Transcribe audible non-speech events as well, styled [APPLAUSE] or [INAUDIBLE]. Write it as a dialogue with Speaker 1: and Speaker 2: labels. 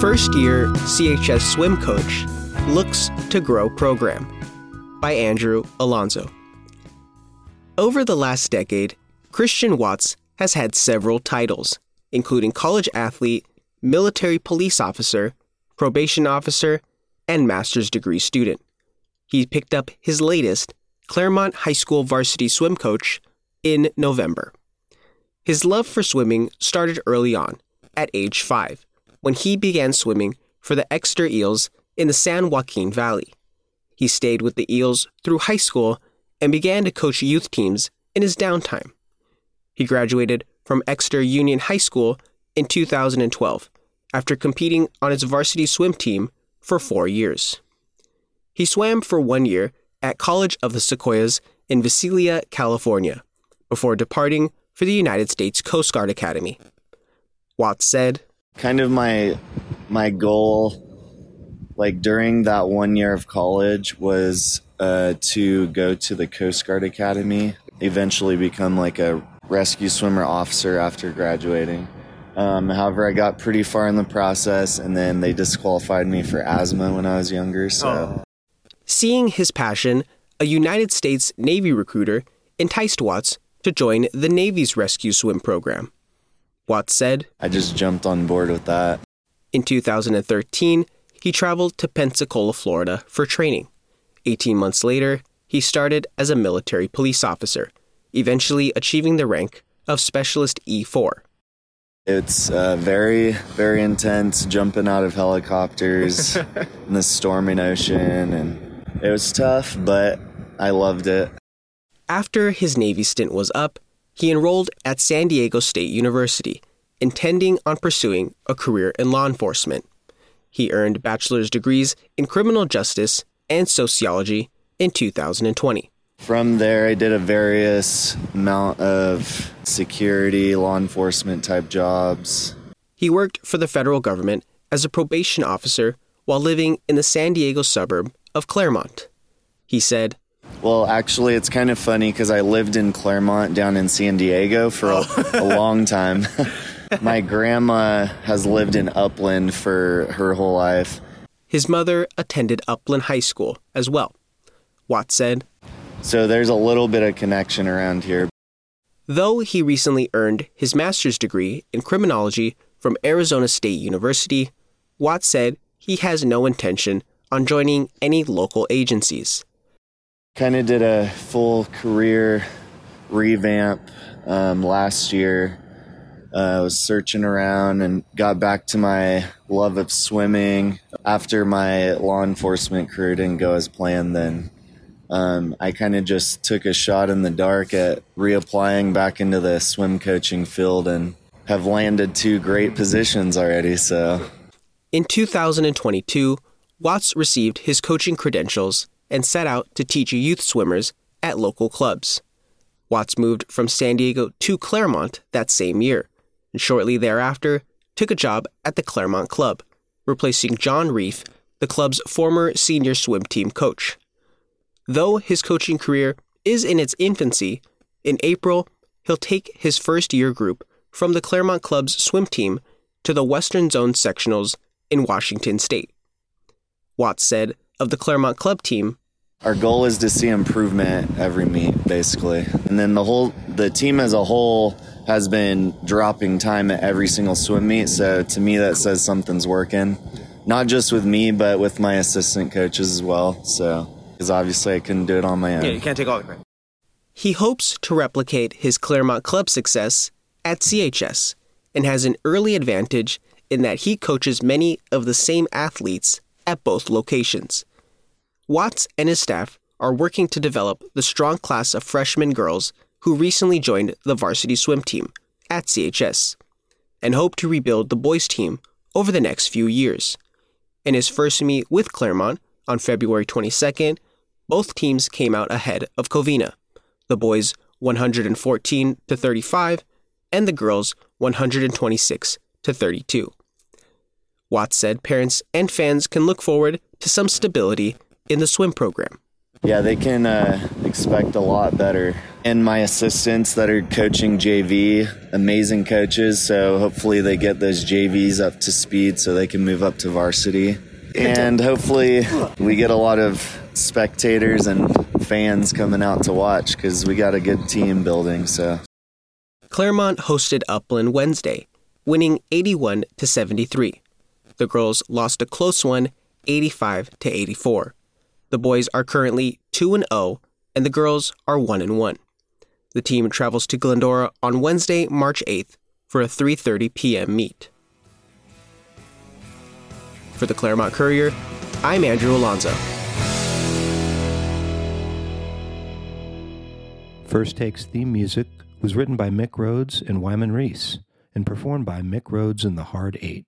Speaker 1: First year CHS swim coach looks to grow program by Andrew Alonzo. Over the last decade, Christian Watts has had several titles, including college athlete, military police officer, probation officer, and master's degree student. He picked up his latest, Claremont High School varsity swim coach, in November. His love for swimming started early on, at age five, when he began swimming for the Exeter Eels in the San Joaquin Valley. He stayed with the Eels through high school and began to coach youth teams in his downtime. He graduated from Exeter Union High School in 2012 after competing on its varsity swim team for four years. He swam for one year at College of the Sequoias in Visalia, California, before departing for the United States Coast Guard Academy. Watts said,
Speaker 2: Kind of my my goal like during that one year of college was uh, to go to the Coast Guard Academy, eventually become like a rescue swimmer officer after graduating. Um, however, I got pretty far in the process, and then they disqualified me for asthma when I was younger. So,
Speaker 1: seeing his passion, a United States Navy recruiter enticed Watts to join the Navy's rescue swim program. Watts said,
Speaker 2: I just jumped on board with that.
Speaker 1: In 2013, he traveled to Pensacola, Florida for training. 18 months later, he started as a military police officer, eventually achieving the rank of Specialist E4.
Speaker 2: It's uh, very, very intense jumping out of helicopters [LAUGHS] in the storming ocean, and it was tough, but I loved it.
Speaker 1: After his Navy stint was up, he enrolled at San Diego State University, intending on pursuing a career in law enforcement. He earned bachelor's degrees in criminal justice and sociology in 2020.
Speaker 2: From there, I did a various amount of security, law enforcement type jobs.
Speaker 1: He worked for the federal government as a probation officer while living in the San Diego suburb of Clairemont. He said,
Speaker 2: well, actually, it's kind of funny because I lived in Clairemont down in San Diego for a, oh. a [LAUGHS] long time. [LAUGHS] My grandma has lived in Upland for her whole life.
Speaker 1: His mother attended Upland High School as well. Watts said,
Speaker 2: So there's a little bit of connection around here.
Speaker 1: Though he recently earned his master's degree in criminology from Arizona State University, Watts said he has no intention on joining any local agencies.
Speaker 2: Kind of did a full career revamp um, last year uh, I was searching around and got back to my love of swimming. After my law enforcement career didn't go as planned, then um, I kind of just took a shot in the dark at reapplying back into the swim coaching field and have landed two great positions already. So,
Speaker 1: in 2022, Watts received his coaching credentials and set out to teach youth swimmers at local clubs. Watts moved from San Diego to Claremont that same year and shortly thereafter took a job at the Claremont Club, replacing John Reef, the club's former senior swim team coach. Though his coaching career is in its infancy, in April, he'll take his first year group from the Claremont Club's swim team to the Western Zone sectionals in Washington state. Watts said of the Claremont Club team,
Speaker 2: our goal is to see improvement every meet, basically. And then the whole, the team as a whole has been dropping time at every single swim meet. So to me, that says something's working. Not just with me, but with my assistant coaches as well. So, because obviously I couldn't do it on my own.
Speaker 3: Yeah, you can't take all the credit.
Speaker 1: He hopes to replicate his Claremont Club success at CHS and has an early advantage in that he coaches many of the same athletes at both locations. Watts and his staff are working to develop the strong class of freshman girls who recently joined the varsity swim team at CHS and hope to rebuild the boys team over the next few years. In his first meet with Claremont on February 22nd, both teams came out ahead of Covina, the boys 114 to 35 and the girls 126 to 32. Watts said parents and fans can look forward to some stability in the swim program.
Speaker 2: Yeah, they can uh, expect a lot better. And my assistants that are coaching JV, amazing coaches. So hopefully they get those JVs up to speed so they can move up to varsity. And hopefully we get a lot of spectators and fans coming out to watch because we got a good team building. So
Speaker 1: Claremont hosted Upland Wednesday, winning 81 to 73. The girls lost a close one, 85 to 84. The boys are currently 2 and 0 and the girls are 1 and 1. The team travels to Glendora on Wednesday, March 8th for a 3:30 p.m. meet. For the Claremont Courier, I'm Andrew Alonzo.
Speaker 3: First Takes theme music was written by Mick Rhodes and Wyman Reese and performed by Mick Rhodes and the Hard Eight.